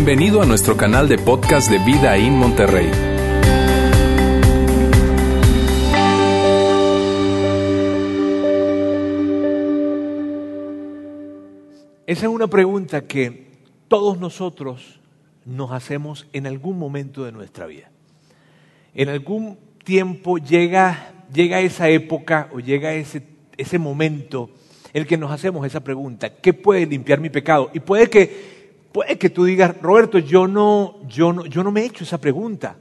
Bienvenido a nuestro canal de podcast de Vida en Monterrey. Esa es una pregunta que todos nosotros nos hacemos en algún momento de nuestra vida. En algún tiempo llega, llega esa época o llega ese, ese momento en el que nos hacemos esa pregunta, ¿qué puede limpiar mi pecado? Y puede que, puede que tú digas, Roberto, yo no, yo, no, yo no me he hecho esa pregunta.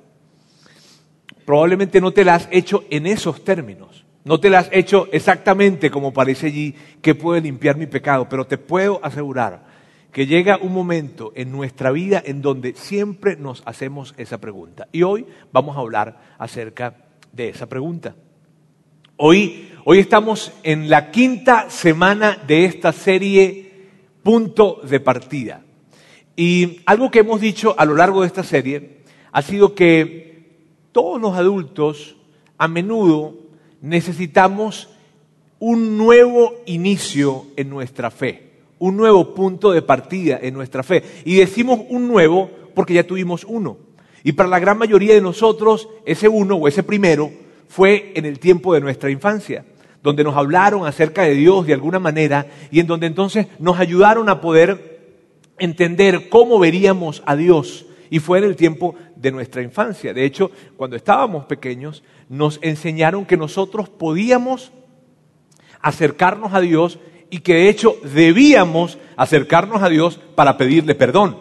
Probablemente no te la has hecho en esos términos. No te la has hecho exactamente como parece allí, ¿qué puede limpiar mi pecado? Pero te puedo asegurar que llega un momento en nuestra vida en donde siempre nos hacemos esa pregunta. Y hoy vamos a hablar acerca de esa pregunta. Hoy, hoy estamos en la quinta semana de esta serie Punto de Partida. Y algo que hemos dicho a lo largo de esta serie ha sido que todos los adultos a menudo necesitamos un nuevo inicio en nuestra fe, un nuevo punto de partida en nuestra fe. Y decimos un nuevo porque ya tuvimos uno. Y para la gran mayoría de nosotros, ese uno o ese primero fue en el tiempo de nuestra infancia, donde nos hablaron acerca de Dios de alguna manera y en donde entonces nos ayudaron a poder entender cómo veríamos a Dios. Y fue en el tiempo de nuestra infancia. De hecho, cuando estábamos pequeños, nos enseñaron que nosotros podíamos acercarnos a Dios y que de hecho debíamos acercarnos a Dios para pedirle perdón,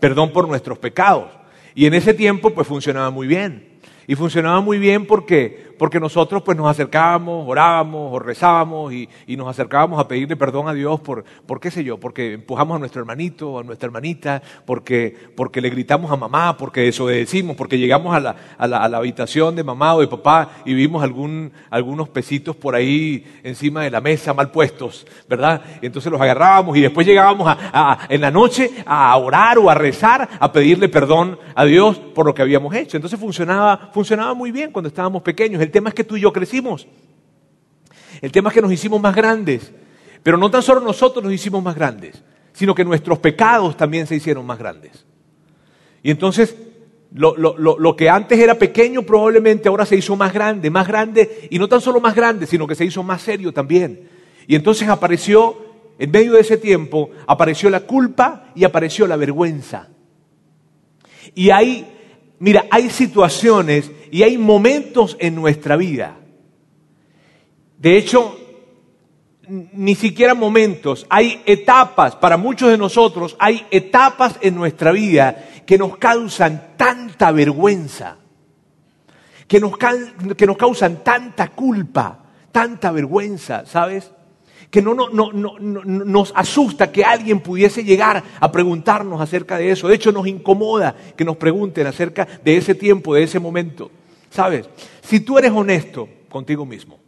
perdón por nuestros pecados. Y en ese tiempo pues funcionaba muy bien. Y funcionaba muy bien porque, porque nosotros pues nos acercábamos, orábamos o rezábamos y, nos acercábamos a pedirle perdón a Dios por, por qué sé yo, porque empujamos a nuestro hermanito, a nuestra hermanita, porque, porque le gritamos a mamá, porque desobedecimos, porque llegamos a la, a, la, a la, habitación de mamá o de papá y vimos algún, algunos pesitos por ahí encima de la mesa mal puestos, ¿verdad? Y entonces los agarrábamos y después llegábamos a, en la noche a orar o a rezar, a pedirle perdón a Dios por lo que habíamos hecho. Entonces funcionaba, funcionaba muy bien cuando estábamos pequeños. Tema es que tú y yo crecimos. El tema es que nos hicimos más grandes. Pero no tan solo nosotros nos hicimos más grandes, sino que nuestros pecados también se hicieron más grandes. Y entonces lo, lo, lo, lo, que antes era pequeño probablemente ahora se hizo más grande, más grande, y no tan solo más grande, sino que se hizo más serio también. Y entonces apareció, en medio de ese tiempo, apareció la culpa y apareció la vergüenza. Y hay, mira, hay situaciones y hay momentos en nuestra vida. De hecho, ni siquiera momentos, hay etapas, para muchos de nosotros hay etapas en nuestra vida que nos causan tanta vergüenza, que nos, que nos causan tanta culpa, tanta vergüenza, ¿sabes? Que no, no, no, no, nos asusta que alguien pudiese llegar a preguntarnos acerca de eso. De hecho, nos incomoda que nos pregunten acerca de ese tiempo, de ese momento. ¿Sabes? Si tú eres honesto contigo mismo,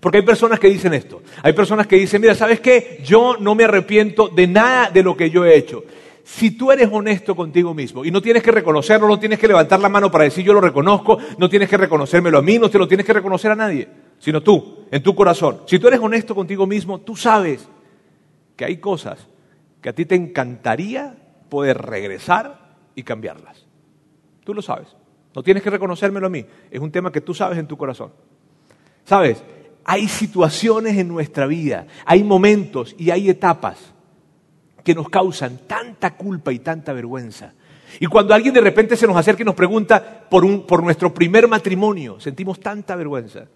porque hay personas que dicen esto. Hay personas que dicen, mira, ¿sabes qué? Yo no me arrepiento de nada de lo que yo he hecho. Si tú eres honesto contigo mismo y no tienes que reconocerlo, no tienes que levantar la mano para decir yo lo reconozco, no tienes que reconocérmelo a mí, no te lo tienes que reconocer a nadie, sino tú, en tu corazón. Si tú eres honesto contigo mismo, tú sabes que hay cosas que a ti te encantaría poder regresar y cambiarlas. Tú lo sabes. No tienes que reconocérmelo a mí. Es un tema que tú sabes en tu corazón. ¿Sabes? Hay situaciones en nuestra vida, hay momentos y hay etapas que nos causan tanta culpa y tanta vergüenza. Y cuando alguien de repente se nos acerca y nos pregunta por, un, por nuestro primer matrimonio, sentimos tanta vergüenza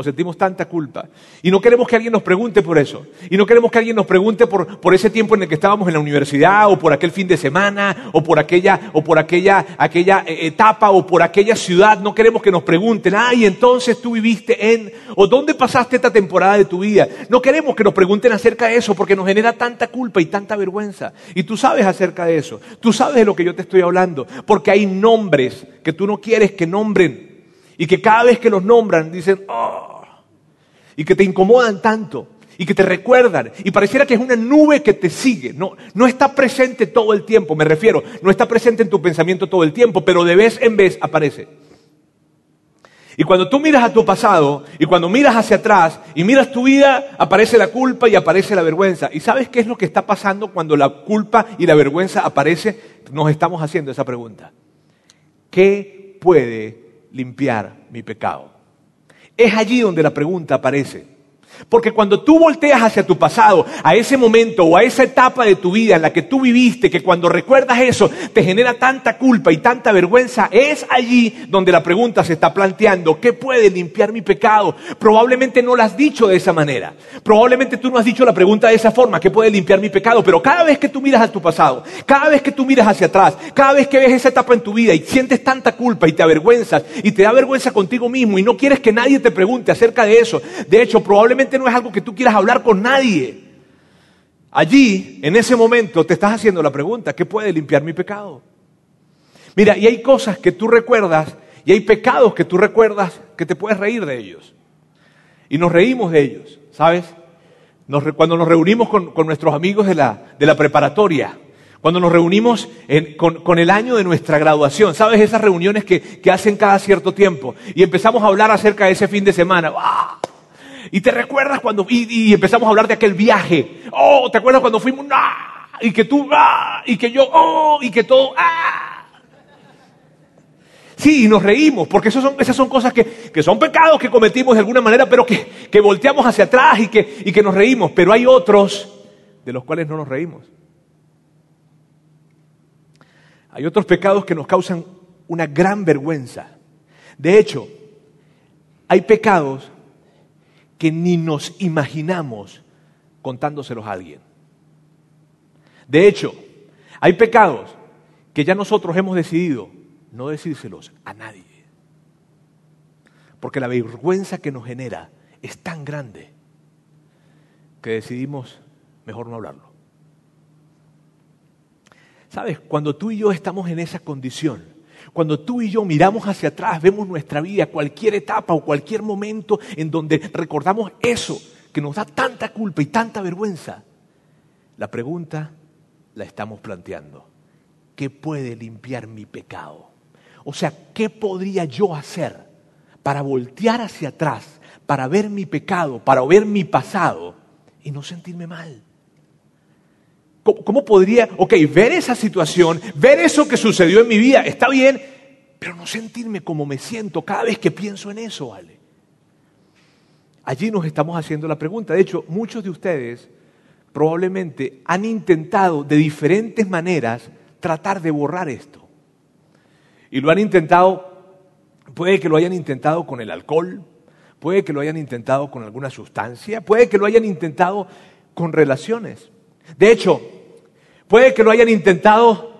o sentimos tanta culpa. Y no queremos que alguien nos pregunte por eso. Y no queremos que alguien nos pregunte por, por ese tiempo en el que estábamos en la universidad, o por aquel fin de semana, o por aquella, o por aquella, aquella etapa, o por aquella ciudad. No queremos que nos pregunten, ay, entonces tú viviste en, o dónde pasaste esta temporada de tu vida. No queremos que nos pregunten acerca de eso, porque nos genera tanta culpa y tanta vergüenza. Y tú sabes acerca de eso. Tú sabes de lo que yo te estoy hablando. Porque hay nombres que tú no quieres que nombren y que cada vez que los nombran dicen, oh, y que te incomodan tanto y que te recuerdan y pareciera que es una nube que te sigue. No, no está presente todo el tiempo, me refiero, no está presente en tu pensamiento todo el tiempo, pero de vez en vez aparece. Y cuando tú miras a tu pasado y cuando miras hacia atrás y miras tu vida, aparece la culpa y aparece la vergüenza. ¿Y sabes qué es lo que está pasando cuando la culpa y la vergüenza aparece? Nos estamos haciendo esa pregunta. ¿Qué puede limpiar mi pecado? Es allí donde la pregunta aparece. Porque cuando tú volteas hacia tu pasado, a ese momento o a esa etapa de tu vida en la que tú viviste, que cuando recuerdas eso te genera tanta culpa y tanta vergüenza, es allí donde la pregunta se está planteando, ¿qué puede limpiar mi pecado? Probablemente no lo has dicho de esa manera. Probablemente tú no has dicho la pregunta de esa forma, ¿qué puede limpiar mi pecado? Pero cada vez que tú miras a tu pasado, cada vez que tú miras hacia atrás, cada vez que ves esa etapa en tu vida y sientes tanta culpa y te avergüenzas y te da vergüenza contigo mismo y no quieres que nadie te pregunte acerca de eso, de hecho probablemente no es algo que tú quieras hablar con nadie. Allí, en ese momento, te estás haciendo la pregunta, ¿qué puede limpiar mi pecado? Mira, y hay cosas que tú recuerdas y hay pecados que tú recuerdas que te puedes reír de ellos. Y nos reímos de ellos, ¿sabes? cuando nos reunimos con, nuestros amigos de la, de la, preparatoria, cuando nos reunimos con, el año de nuestra graduación, ¿sabes? Esas reuniones que, que, hacen cada cierto tiempo. Y empezamos a hablar acerca de ese fin de semana. ¡Ah! Y te recuerdas cuando, y, empezamos a hablar de aquel viaje. Oh, ¿te acuerdas cuando fuimos? ¡Ah! Y que tú. Y que yo, ¡oh! Y que todo, ¡ah! Sí, y nos reímos, porque eso son, esas son cosas que, que, son pecados que cometimos de alguna manera, pero que, que volteamos hacia atrás y que, y que nos reímos. Pero hay otros de los cuales no nos reímos. Hay otros pecados que nos causan una gran vergüenza. De hecho, hay pecados que ni nos imaginamos contándoselos a alguien. De hecho, hay pecados que ya nosotros hemos decidido no decírselos a nadie. Porque la vergüenza que nos genera es tan grande que decidimos mejor no hablarlo. Sabes, cuando tú y yo estamos en esa condición, cuando tú y yo miramos hacia atrás, vemos nuestra vida, cualquier etapa o cualquier momento en donde recordamos eso que nos da tanta culpa y tanta vergüenza, la pregunta la estamos planteando. ¿Qué puede limpiar mi pecado? O sea, ¿qué podría yo hacer para voltear hacia atrás, para ver mi pecado, para ver mi pasado y no sentirme mal? ¿Cómo, podría, ok, ver esa situación, ver eso que sucedió en mi vida, está bien, pero no sentirme como me siento cada vez que pienso en eso, ¿vale? Allí nos estamos haciendo la pregunta. De hecho, muchos de ustedes probablemente han intentado de diferentes maneras tratar de borrar esto. Y lo han intentado, puede que lo hayan intentado con el alcohol, puede que lo hayan intentado con alguna sustancia, puede que lo hayan intentado con relaciones. De hecho, puede que lo hayan intentado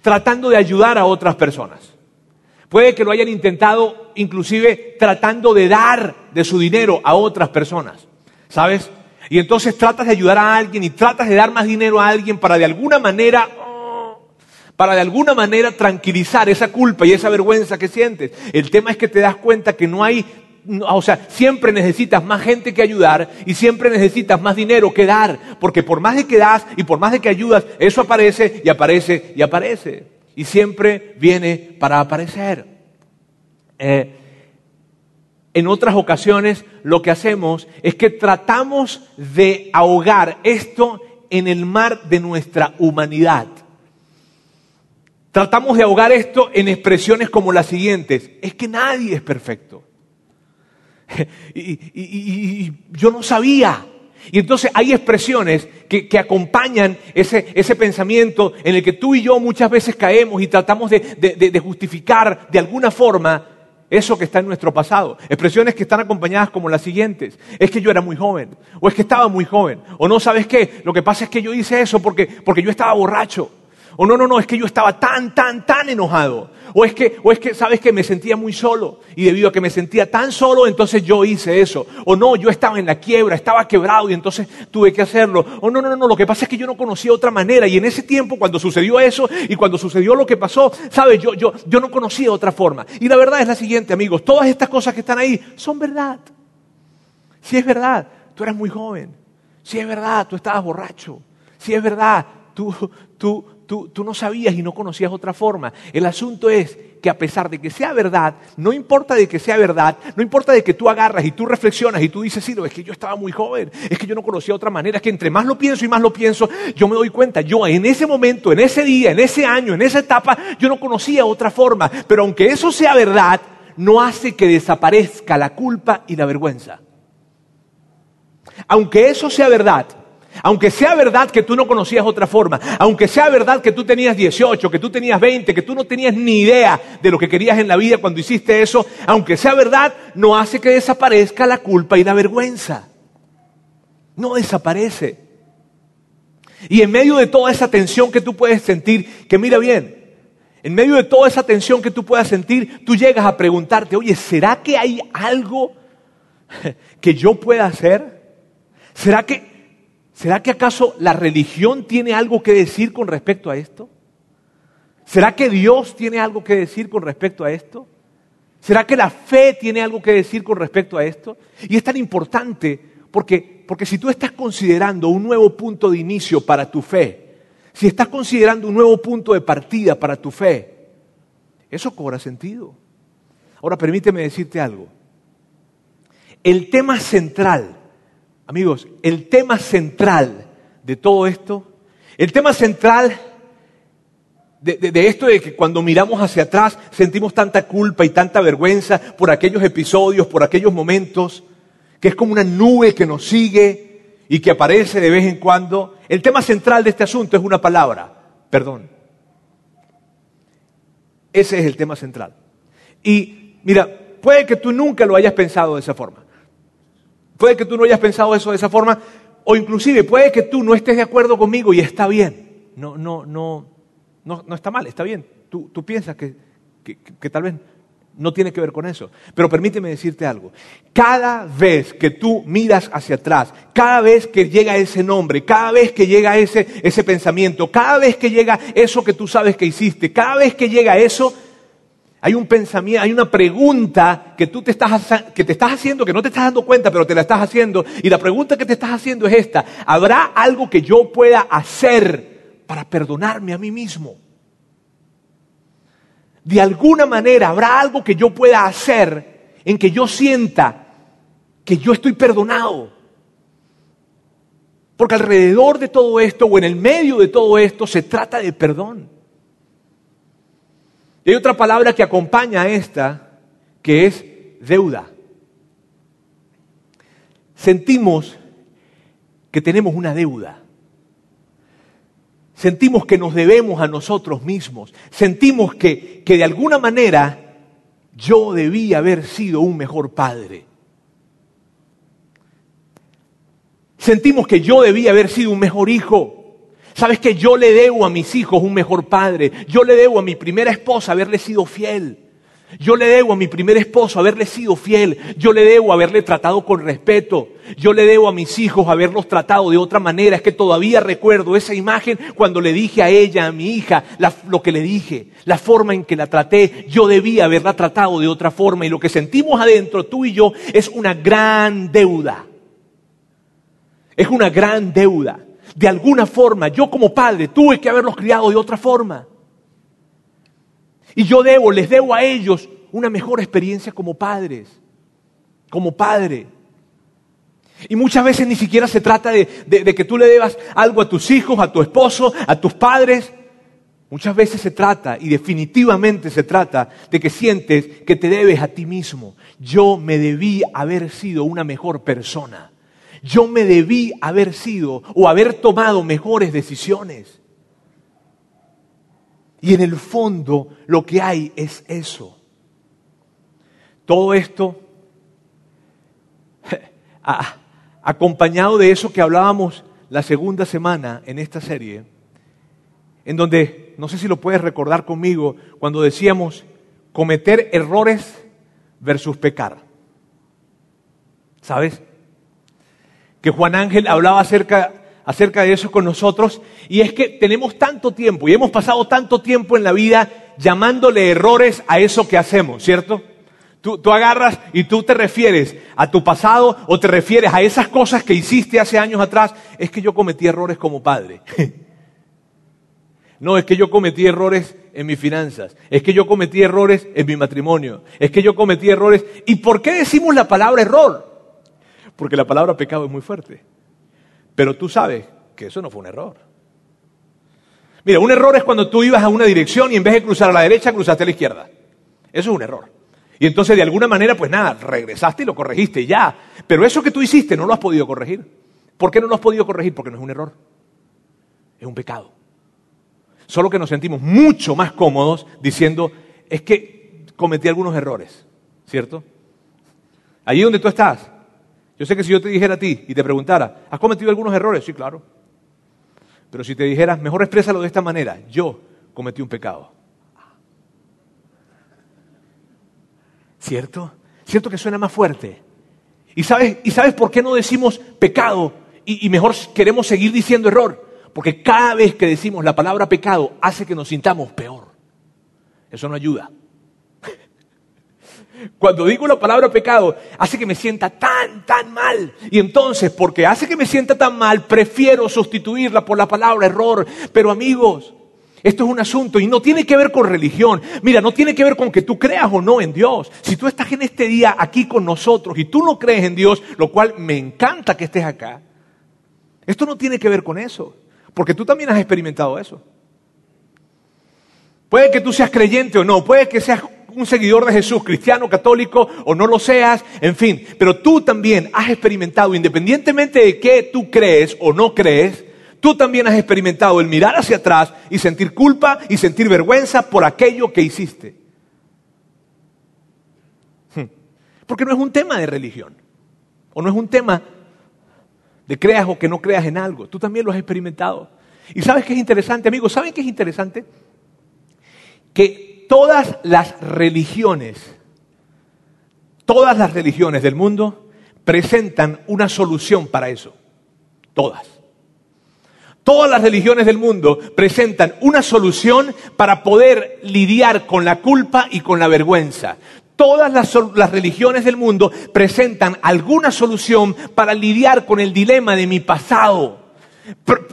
tratando de ayudar a otras personas. Puede que lo hayan intentado inclusive tratando de dar de su dinero a otras personas. ¿Sabes? Y entonces tratas de ayudar a alguien y tratas de dar más dinero a alguien para de alguna manera para de alguna manera tranquilizar esa culpa y esa vergüenza que sientes. El tema es que te das cuenta que no hay o sea, siempre necesitas más gente que ayudar y siempre necesitas más dinero que dar, porque por más de que das y por más de que ayudas, eso aparece y aparece y aparece. Y siempre viene para aparecer. Eh, en otras ocasiones lo que hacemos es que tratamos de ahogar esto en el mar de nuestra humanidad. Tratamos de ahogar esto en expresiones como las siguientes. Es que nadie es perfecto. y, yo no sabía. Y entonces hay expresiones que, acompañan ese, ese, pensamiento en el que tú y yo muchas veces caemos y tratamos de, de, justificar de alguna forma eso que está en nuestro pasado. Expresiones que están acompañadas como las siguientes. Es que yo era muy joven, o es que estaba muy joven, o no sabes qué, lo que pasa es que yo hice eso porque, porque yo estaba borracho. O no, no, no, es que yo estaba tan, tan, tan enojado. O es que, o es que, sabes que me sentía muy solo. Y debido a que me sentía tan solo, entonces yo hice eso. O no, yo estaba en la quiebra, estaba quebrado y entonces tuve que hacerlo. O no, no, no, lo que pasa es que yo no conocía otra manera. Y en ese tiempo, cuando sucedió eso y cuando sucedió lo que pasó, sabes, yo, yo, yo no conocía otra forma. Y la verdad es la siguiente, amigos. Todas estas cosas que están ahí son verdad. Si es verdad, tú eras muy joven. Si es verdad, tú estabas borracho. Si es verdad, tú, tú, tú, tú no sabías y no conocías otra forma. El asunto es que a pesar de que sea verdad, no importa de que sea verdad, no importa de que tú agarras y tú reflexionas y tú dices, sí, no, es que yo estaba muy joven, es que yo no conocía otra manera, es que entre más lo pienso y más lo pienso, yo me doy cuenta, yo en ese momento, en ese día, en ese año, en esa etapa, yo no conocía otra forma. Pero aunque eso sea verdad, no hace que desaparezca la culpa y la vergüenza. Aunque eso sea verdad, aunque sea verdad que tú no conocías otra forma, aunque sea verdad que tú tenías 18, que tú tenías 20, que tú no tenías ni idea de lo que querías en la vida cuando hiciste eso, aunque sea verdad, no hace que desaparezca la culpa y la vergüenza. No desaparece. Y en medio de toda esa tensión que tú puedes sentir, que mira bien, en medio de toda esa tensión que tú puedas sentir, tú llegas a preguntarte, oye, ¿será que hay algo que yo pueda hacer? ¿Será que ¿Será que acaso la religión tiene algo que decir con respecto a esto? ¿Será que Dios tiene algo que decir con respecto a esto? ¿Será que la fe tiene algo que decir con respecto a esto? Y es tan importante porque, porque si tú estás considerando un nuevo punto de inicio para tu fe, si estás considerando un nuevo punto de partida para tu fe, eso cobra sentido. Ahora permíteme decirte algo. El tema central Amigos, el tema central de todo esto, el tema central de, esto de que cuando miramos hacia atrás sentimos tanta culpa y tanta vergüenza por aquellos episodios, por aquellos momentos, que es como una nube que nos sigue y que aparece de vez en cuando. El tema central de este asunto es una palabra, perdón. Ese es el tema central. Y mira, puede que tú nunca lo hayas pensado de esa forma. Puede que tú no hayas pensado eso de esa forma, o inclusive puede que tú no estés de acuerdo conmigo y está bien. No, no, no, no, no está mal, está bien. Tú, tú piensas que, que tal vez no tiene que ver con eso. Pero permíteme decirte algo. Cada vez que tú miras hacia atrás, cada vez que llega ese nombre, cada vez que llega ese, ese pensamiento, cada vez que llega eso que tú sabes que hiciste, cada vez que llega eso, hay un pensamiento, hay una pregunta que tú te estás, que te estás haciendo, que no te estás dando cuenta, pero te la estás haciendo. Y la pregunta que te estás haciendo es esta. ¿Habrá algo que yo pueda hacer para perdonarme a mí mismo? De alguna manera, ¿habrá algo que yo pueda hacer en que yo sienta que yo estoy perdonado? Porque alrededor de todo esto o en el medio de todo esto se trata de perdón. Y hay otra palabra que acompaña a esta, que es deuda. Sentimos que tenemos una deuda. Sentimos que nos debemos a nosotros mismos. Sentimos que, que de alguna manera yo debía haber sido un mejor padre. Sentimos que yo debía haber sido un mejor hijo. Sabes que yo le debo a mis hijos un mejor padre. Yo le debo a mi primera esposa haberle sido fiel. Yo le debo a mi primer esposo haberle sido fiel. Yo le debo haberle tratado con respeto. Yo le debo a mis hijos haberlos tratado de otra manera. Es que todavía recuerdo esa imagen cuando le dije a ella, a mi hija, lo que le dije, la forma en que la traté. Yo debía haberla tratado de otra forma. Y lo que sentimos adentro, tú y yo, es una gran deuda. Es una gran deuda de alguna forma, yo como padre tuve que haberlos criado de otra forma. Y yo debo, les debo a ellos una mejor experiencia como padres, como padre. Y muchas veces ni siquiera se trata de, de, que tú le debas algo a tus hijos, a tu esposo, a tus padres. Muchas veces se trata, y definitivamente se trata, de que sientes que te debes a ti mismo. Yo me debí haber sido una mejor persona yo me debí haber sido o haber tomado mejores decisiones. Y en el fondo lo que hay es eso. Todo esto acompañado de eso que hablábamos la segunda semana en esta serie, en donde, no sé si lo puedes recordar conmigo, cuando decíamos cometer errores versus pecar. ¿Sabes? Que Juan Ángel hablaba acerca, acerca de eso con nosotros, y es que tenemos tanto tiempo y hemos pasado tanto tiempo en la vida llamándole errores a eso que hacemos, ¿cierto? Tú, tú, agarras y tú te refieres a tu pasado o te refieres a esas cosas que hiciste hace años atrás. Es que yo cometí errores como padre. No, es que yo cometí errores en mis finanzas, es que yo cometí errores en mi matrimonio, es que yo cometí errores. ¿Y por qué decimos la palabra error? Porque la palabra pecado es muy fuerte. Pero tú sabes que eso no fue un error. Mira, un error es cuando tú ibas a una dirección y en vez de cruzar a la derecha, cruzaste a la izquierda. Eso es un error. Y entonces de alguna manera, pues nada, regresaste y lo corregiste ya. Pero eso que tú hiciste no lo has podido corregir. ¿Por qué no lo has podido corregir? Porque no es un error. Es un pecado. Solo que nos sentimos mucho más cómodos diciendo, es que cometí algunos errores, ¿cierto? Allí donde tú estás. Yo sé que si yo te dijera a ti y te preguntara, ¿has cometido algunos errores? Sí, claro. Pero si te dijeras, mejor exprésalo de esta manera, yo cometí un pecado. ¿Cierto? ¿Cierto que suena más fuerte? ¿Y sabes, ¿y sabes por qué no decimos pecado y, y mejor queremos seguir diciendo error? Porque cada vez que decimos la palabra pecado hace que nos sintamos peor. Eso no ayuda. Cuando digo la palabra pecado, hace que me sienta tan, tan mal. Y entonces, porque hace que me sienta tan mal, prefiero sustituirla por la palabra error. Pero amigos, esto es un asunto y no tiene que ver con religión. Mira, no tiene que ver con que tú creas o no en Dios. Si tú estás en este día aquí con nosotros y tú no crees en Dios, lo cual me encanta que estés acá, esto no tiene que ver con eso. Porque tú también has experimentado eso. Puede que tú seas creyente o no, puede que seas un seguidor de Jesús, cristiano, católico o no lo seas, en fin, pero tú también has experimentado, independientemente de qué tú crees o no crees, tú también has experimentado el mirar hacia atrás y sentir culpa y sentir vergüenza por aquello que hiciste. Hmm. Porque no es un tema de religión, o no es un tema de creas o que no creas en algo, tú también lo has experimentado. Y sabes qué es interesante, amigos, ¿saben qué es interesante? Que todas las religiones, todas las religiones del mundo presentan una solución para eso. Todas. Todas las religiones del mundo presentan una solución para poder lidiar con la culpa y con la vergüenza. Todas las, las, religiones del mundo presentan alguna solución para lidiar con el dilema de mi pasado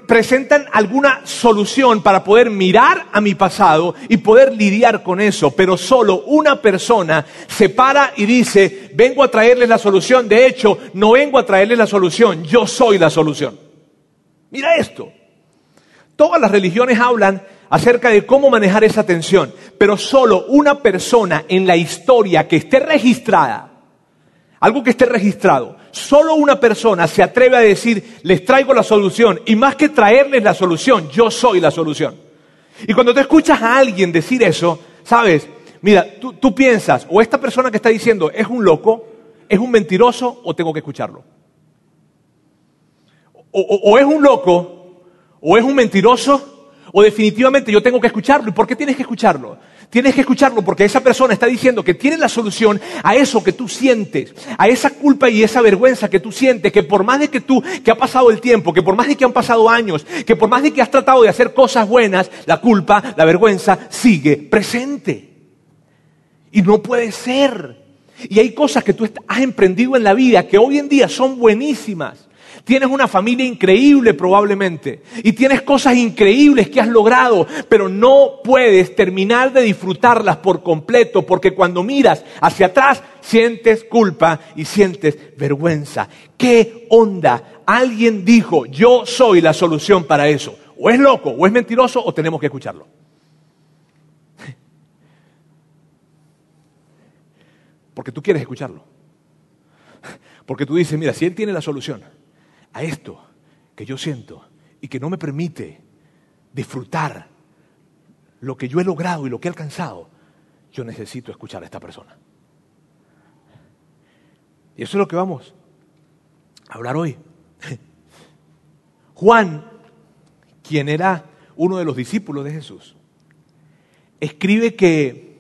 presentan alguna solución para poder mirar a mi pasado y poder lidiar con eso, pero solo una persona se para y dice, vengo a traerles la solución, de hecho, no vengo a traerles la solución, yo soy la solución. Mira esto, todas las religiones hablan acerca de cómo manejar esa tensión, pero solo una persona en la historia que esté registrada, algo que esté registrado, solo una persona se atreve a decir, les traigo la solución, y más que traerles la solución, yo soy la solución. Y cuando te escuchas a alguien decir eso, sabes, mira, tú, piensas, o esta persona que está diciendo es un loco, es un mentiroso, o tengo que escucharlo. o es un loco, o es un mentiroso, o definitivamente yo tengo que escucharlo. ¿Y por qué tienes que escucharlo? Tienes que escucharlo porque esa persona está diciendo que tiene la solución a eso que tú sientes, a esa culpa y esa vergüenza que tú sientes, que por más de que tú, que ha pasado el tiempo, que por más de que han pasado años, que por más de que has tratado de hacer cosas buenas, la culpa, la vergüenza sigue presente. Y no puede ser. Y hay cosas que tú has emprendido en la vida que hoy en día son buenísimas Tienes una familia increíble probablemente y tienes cosas increíbles que has logrado, pero no puedes terminar de disfrutarlas por completo porque cuando miras hacia atrás sientes culpa y sientes vergüenza. ¿Qué onda? Alguien dijo, yo soy la solución para eso. O es loco, o es mentiroso, o tenemos que escucharlo. Porque tú quieres escucharlo. Porque tú dices, mira, si él tiene la solución, a esto que yo siento y que no me permite disfrutar lo que yo he logrado y lo que he alcanzado, yo necesito escuchar a esta persona. Y eso es lo que vamos a hablar hoy. Juan, quien era uno de los discípulos de Jesús, escribe que,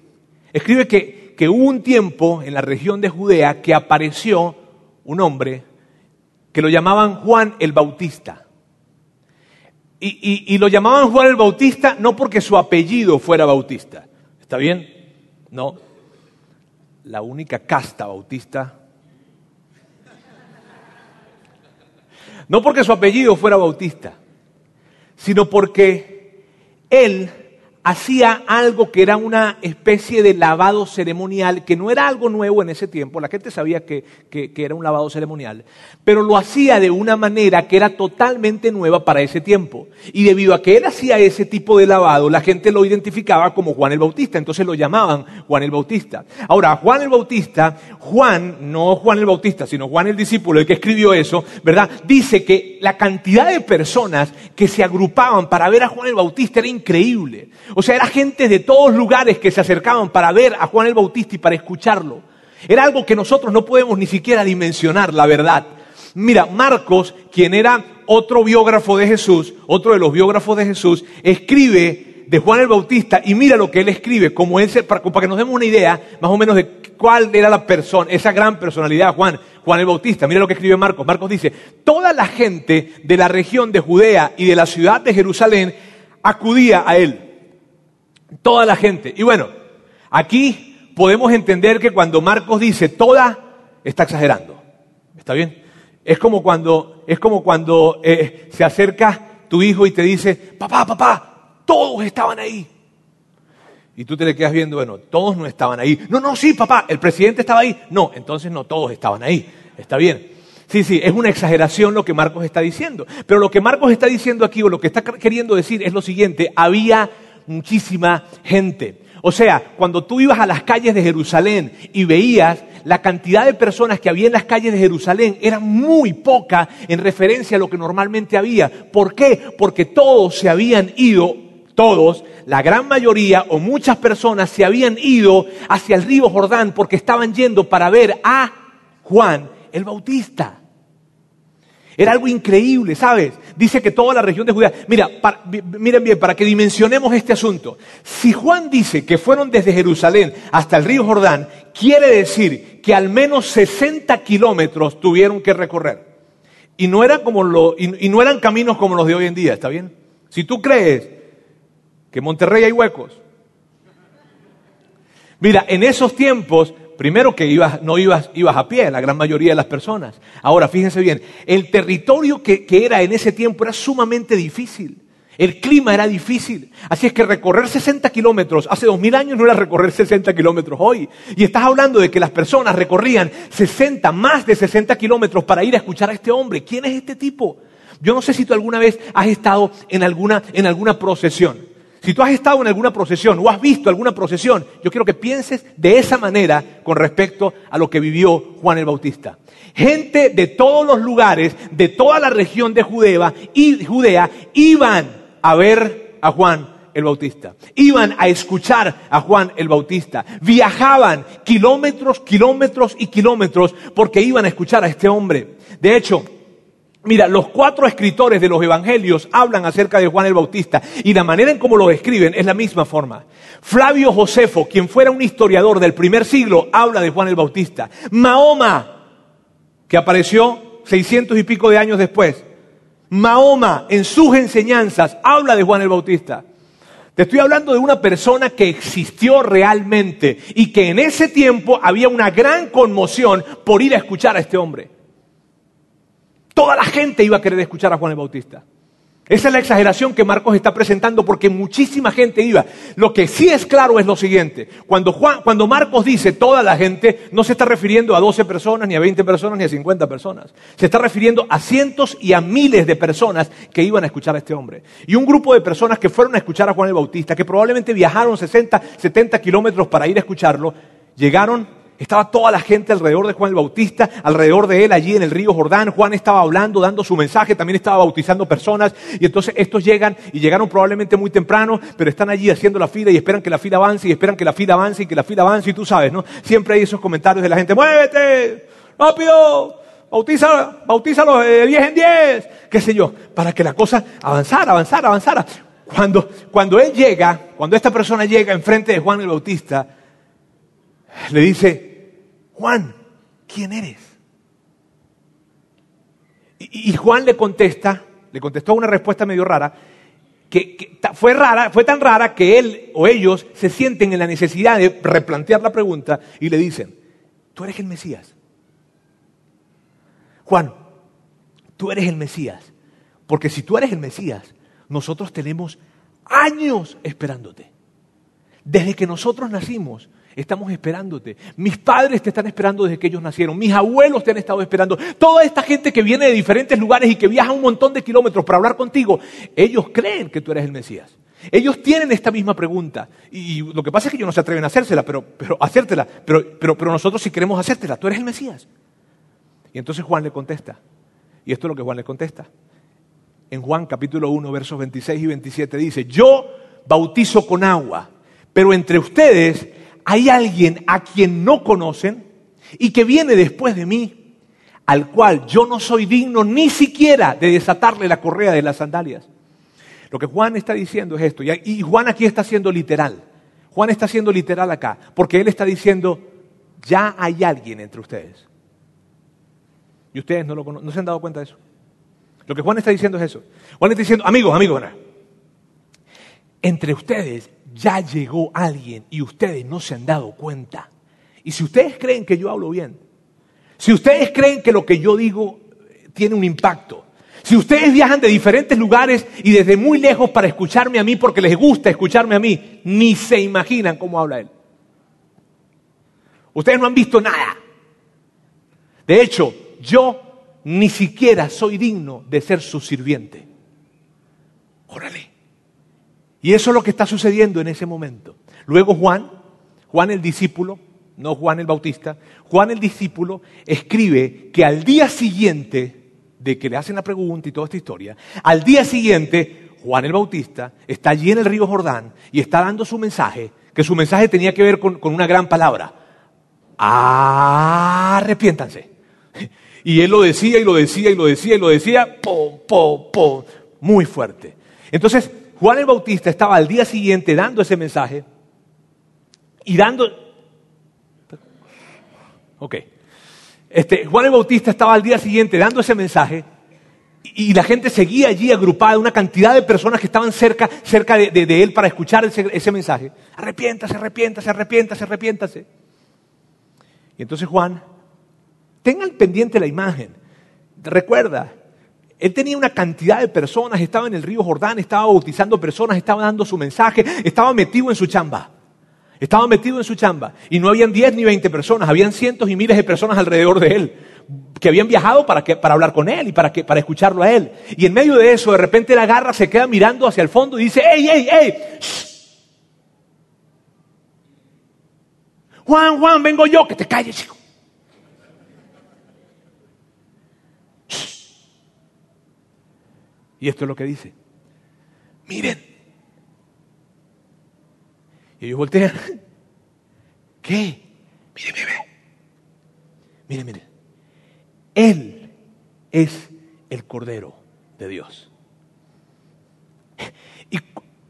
escribe que, que hubo un tiempo en la región de Judea que apareció un hombre que lo llamaban Juan el Bautista. Y, lo llamaban Juan el Bautista no porque su apellido fuera Bautista. ¿Está bien? No. La única casta bautista. No porque su apellido fuera Bautista, sino porque él hacía algo que era una especie de lavado ceremonial, que no era algo nuevo en ese tiempo, la gente sabía que, que, era un lavado ceremonial, pero lo hacía de una manera que era totalmente nueva para ese tiempo. Y debido a que él hacía ese tipo de lavado, la gente lo identificaba como Juan el Bautista, entonces lo llamaban Juan el Bautista. Ahora, Juan el Bautista, Juan, no Juan el Bautista, sino Juan el discípulo, el que escribió eso, ¿verdad? Dice que la cantidad de personas que se agrupaban para ver a Juan el Bautista era increíble. O sea, era gente de todos lugares que se acercaban para ver a Juan el Bautista y para escucharlo. Era algo que nosotros no podemos ni siquiera dimensionar, la verdad. Mira, Marcos, quien era otro biógrafo de Jesús, otro de los biógrafos de Jesús, escribe de Juan el Bautista y mira lo que él escribe, como para, que nos demos una idea más o menos de cuál era la persona, esa gran personalidad Juan, Juan el Bautista. Mira lo que escribe Marcos. Marcos dice, toda la gente de la región de Judea y de la ciudad de Jerusalén acudía a él Toda la gente. Y bueno, aquí podemos entender que cuando Marcos dice toda, está exagerando. ¿Está bien? Es como cuando, es como cuando eh, se acerca tu hijo y te dice, papá, papá, todos estaban ahí. Y tú te le quedas viendo, bueno, todos no estaban ahí. No, no, sí, papá, el presidente estaba ahí. No, entonces no todos estaban ahí. Está bien. Sí, sí, es una exageración lo que Marcos está diciendo. Pero lo que Marcos está diciendo aquí, o lo que está queriendo decir, es lo siguiente. Había muchísima gente. O sea, cuando tú ibas a las calles de Jerusalén y veías la cantidad de personas que había en las calles de Jerusalén, era muy poca en referencia a lo que normalmente había. ¿Por qué? Porque todos se habían ido, todos, la gran mayoría o muchas personas se habían ido hacia el río Jordán porque estaban yendo para ver a Juan el Bautista. Era algo increíble, ¿sabes? Dice que toda la región de Judea. Mira, miren bien, para que dimensionemos este asunto. Si Juan dice que fueron desde Jerusalén hasta el río Jordán, quiere decir que al menos 60 kilómetros tuvieron que recorrer. Y no, era como lo, y, y no eran caminos como los de hoy en día, ¿está bien? Si tú crees que en Monterrey hay huecos, Mira, en esos tiempos Primero que ibas, no ibas, ibas a pie, la gran mayoría de las personas. Ahora, fíjense bien, el territorio que, que era en ese tiempo era sumamente difícil. El clima era difícil. Así es que recorrer 60 kilómetros hace dos mil años no era recorrer 60 kilómetros hoy. Y estás hablando de que las personas recorrían 60, más de 60 kilómetros para ir a escuchar a este hombre. ¿Quién es este tipo? Yo no sé si tú alguna vez has estado en alguna, en alguna procesión. Si tú has estado en alguna procesión o has visto alguna procesión, yo quiero que pienses de esa manera con respecto a lo que vivió Juan el Bautista. Gente de todos los lugares, de toda la región de Judea, y Judea iban a ver a Juan el Bautista. Iban a escuchar a Juan el Bautista. Viajaban kilómetros, kilómetros y kilómetros porque iban a escuchar a este hombre. De hecho, Mira, los cuatro escritores de los evangelios hablan acerca de Juan el Bautista y la manera en cómo lo escriben es la misma forma. Flavio Josefo, quien fuera un historiador del primer siglo, habla de Juan el Bautista. Mahoma, que apareció seiscientos y pico de años después. Mahoma, en sus enseñanzas, habla de Juan el Bautista. Te estoy hablando de una persona que existió realmente y que en ese tiempo había una gran conmoción por ir a escuchar a este hombre. Toda la gente iba a querer escuchar a Juan el Bautista. Esa es la exageración que Marcos está presentando porque muchísima gente iba. Lo que sí es claro es lo siguiente. Cuando, Juan, cuando Marcos dice toda la gente, no se está refiriendo a 12 personas, ni a 20 personas, ni a 50 personas. Se está refiriendo a cientos y a miles de personas que iban a escuchar a este hombre. Y un grupo de personas que fueron a escuchar a Juan el Bautista, que probablemente viajaron 60, 70 kilómetros para ir a escucharlo, llegaron estaba toda la gente alrededor de Juan el Bautista, alrededor de él allí en el río Jordán. Juan estaba hablando, dando su mensaje, también estaba bautizando personas. Y entonces estos llegan y llegaron probablemente muy temprano, pero están allí haciendo la fila y esperan que la fila avance y esperan que la fila avance y que la fila avance. Y tú sabes, ¿no? Siempre hay esos comentarios de la gente, muévete, rápido, bautiza, bautízalo de 10 en 10, qué sé yo, para que la cosa avanzara, avanzara, avanzara. Cuando, cuando él llega, cuando esta persona llega enfrente de Juan el Bautista, le dice, Juan, ¿quién eres? Y, Juan le contesta, le contestó una respuesta medio rara, que, fue rara, fue tan rara que él o ellos se sienten en la necesidad de replantear la pregunta y le dicen, tú eres el Mesías. Juan, tú eres el Mesías, porque si tú eres el Mesías, nosotros tenemos años esperándote. Desde que nosotros nacimos, estamos esperándote. Mis padres te están esperando desde que ellos nacieron. Mis abuelos te han estado esperando. Toda esta gente que viene de diferentes lugares y que viaja un montón de kilómetros para hablar contigo, ellos creen que tú eres el Mesías. Ellos tienen esta misma pregunta. Y lo que pasa es que ellos no se atreven a hacérsela, pero, pero hacértela. Pero, pero, nosotros sí queremos hacértela. Tú eres el Mesías. Y entonces Juan le contesta. Y esto es lo que Juan le contesta. En Juan capítulo 1, versos 26 y 27 dice, yo bautizo con agua, pero entre ustedes hay alguien a quien no conocen y que viene después de mí, al cual yo no soy digno ni siquiera de desatarle la correa de las sandalias. Lo que Juan está diciendo es esto, y Juan aquí está siendo literal. Juan está siendo literal acá, porque él está diciendo, ya hay alguien entre ustedes. Y ustedes no, lo no se han dado cuenta de eso. Lo que Juan está diciendo es eso. Juan está diciendo, amigos, amigos, entre ustedes ya llegó alguien y ustedes no se han dado cuenta. Y si ustedes creen que yo hablo bien, si ustedes creen que lo que yo digo tiene un impacto, si ustedes viajan de diferentes lugares y desde muy lejos para escucharme a mí porque les gusta escucharme a mí, ni se imaginan cómo habla él. Ustedes no han visto nada. De hecho, yo ni siquiera soy digno de ser su sirviente. Órale. Y eso es lo que está sucediendo en ese momento. Luego Juan, Juan el discípulo, no Juan el Bautista, Juan el discípulo escribe que al día siguiente de que le hacen la pregunta y toda esta historia, al día siguiente Juan el Bautista está allí en el río Jordán y está dando su mensaje, que su mensaje tenía que ver con, una gran palabra. Arrepiéntanse. Y él lo decía y lo decía y lo decía y lo decía, po, po, po, muy fuerte. Entonces, Juan el Bautista estaba al día siguiente dando ese mensaje y dando... Ok. Este, Juan el Bautista estaba al día siguiente dando ese mensaje y, la gente seguía allí agrupada, una cantidad de personas que estaban cerca, cerca de, él para escuchar ese, ese mensaje. Arrepiéntase, arrepiéntase, arrepiéntase, arrepiéntase. Y entonces Juan, tengan pendiente la imagen. Recuerda, él tenía una cantidad de personas, estaba en el río Jordán, estaba bautizando personas, estaba dando su mensaje, estaba metido en su chamba. Estaba metido en su chamba. Y no habían 10 ni 20 personas, habían cientos y miles de personas alrededor de él que habían viajado para, para hablar con él y para, que, para escucharlo a él. Y en medio de eso, de repente la agarra, se queda mirando hacia el fondo y dice, ¡Ey, ey, ey! Juan, Juan, vengo yo, que te calles, chico. Y esto es lo que dice. Miren. Y ellos voltean. ¿Qué? Miren, miren. Miren, miren. Él es el Cordero de Dios. Y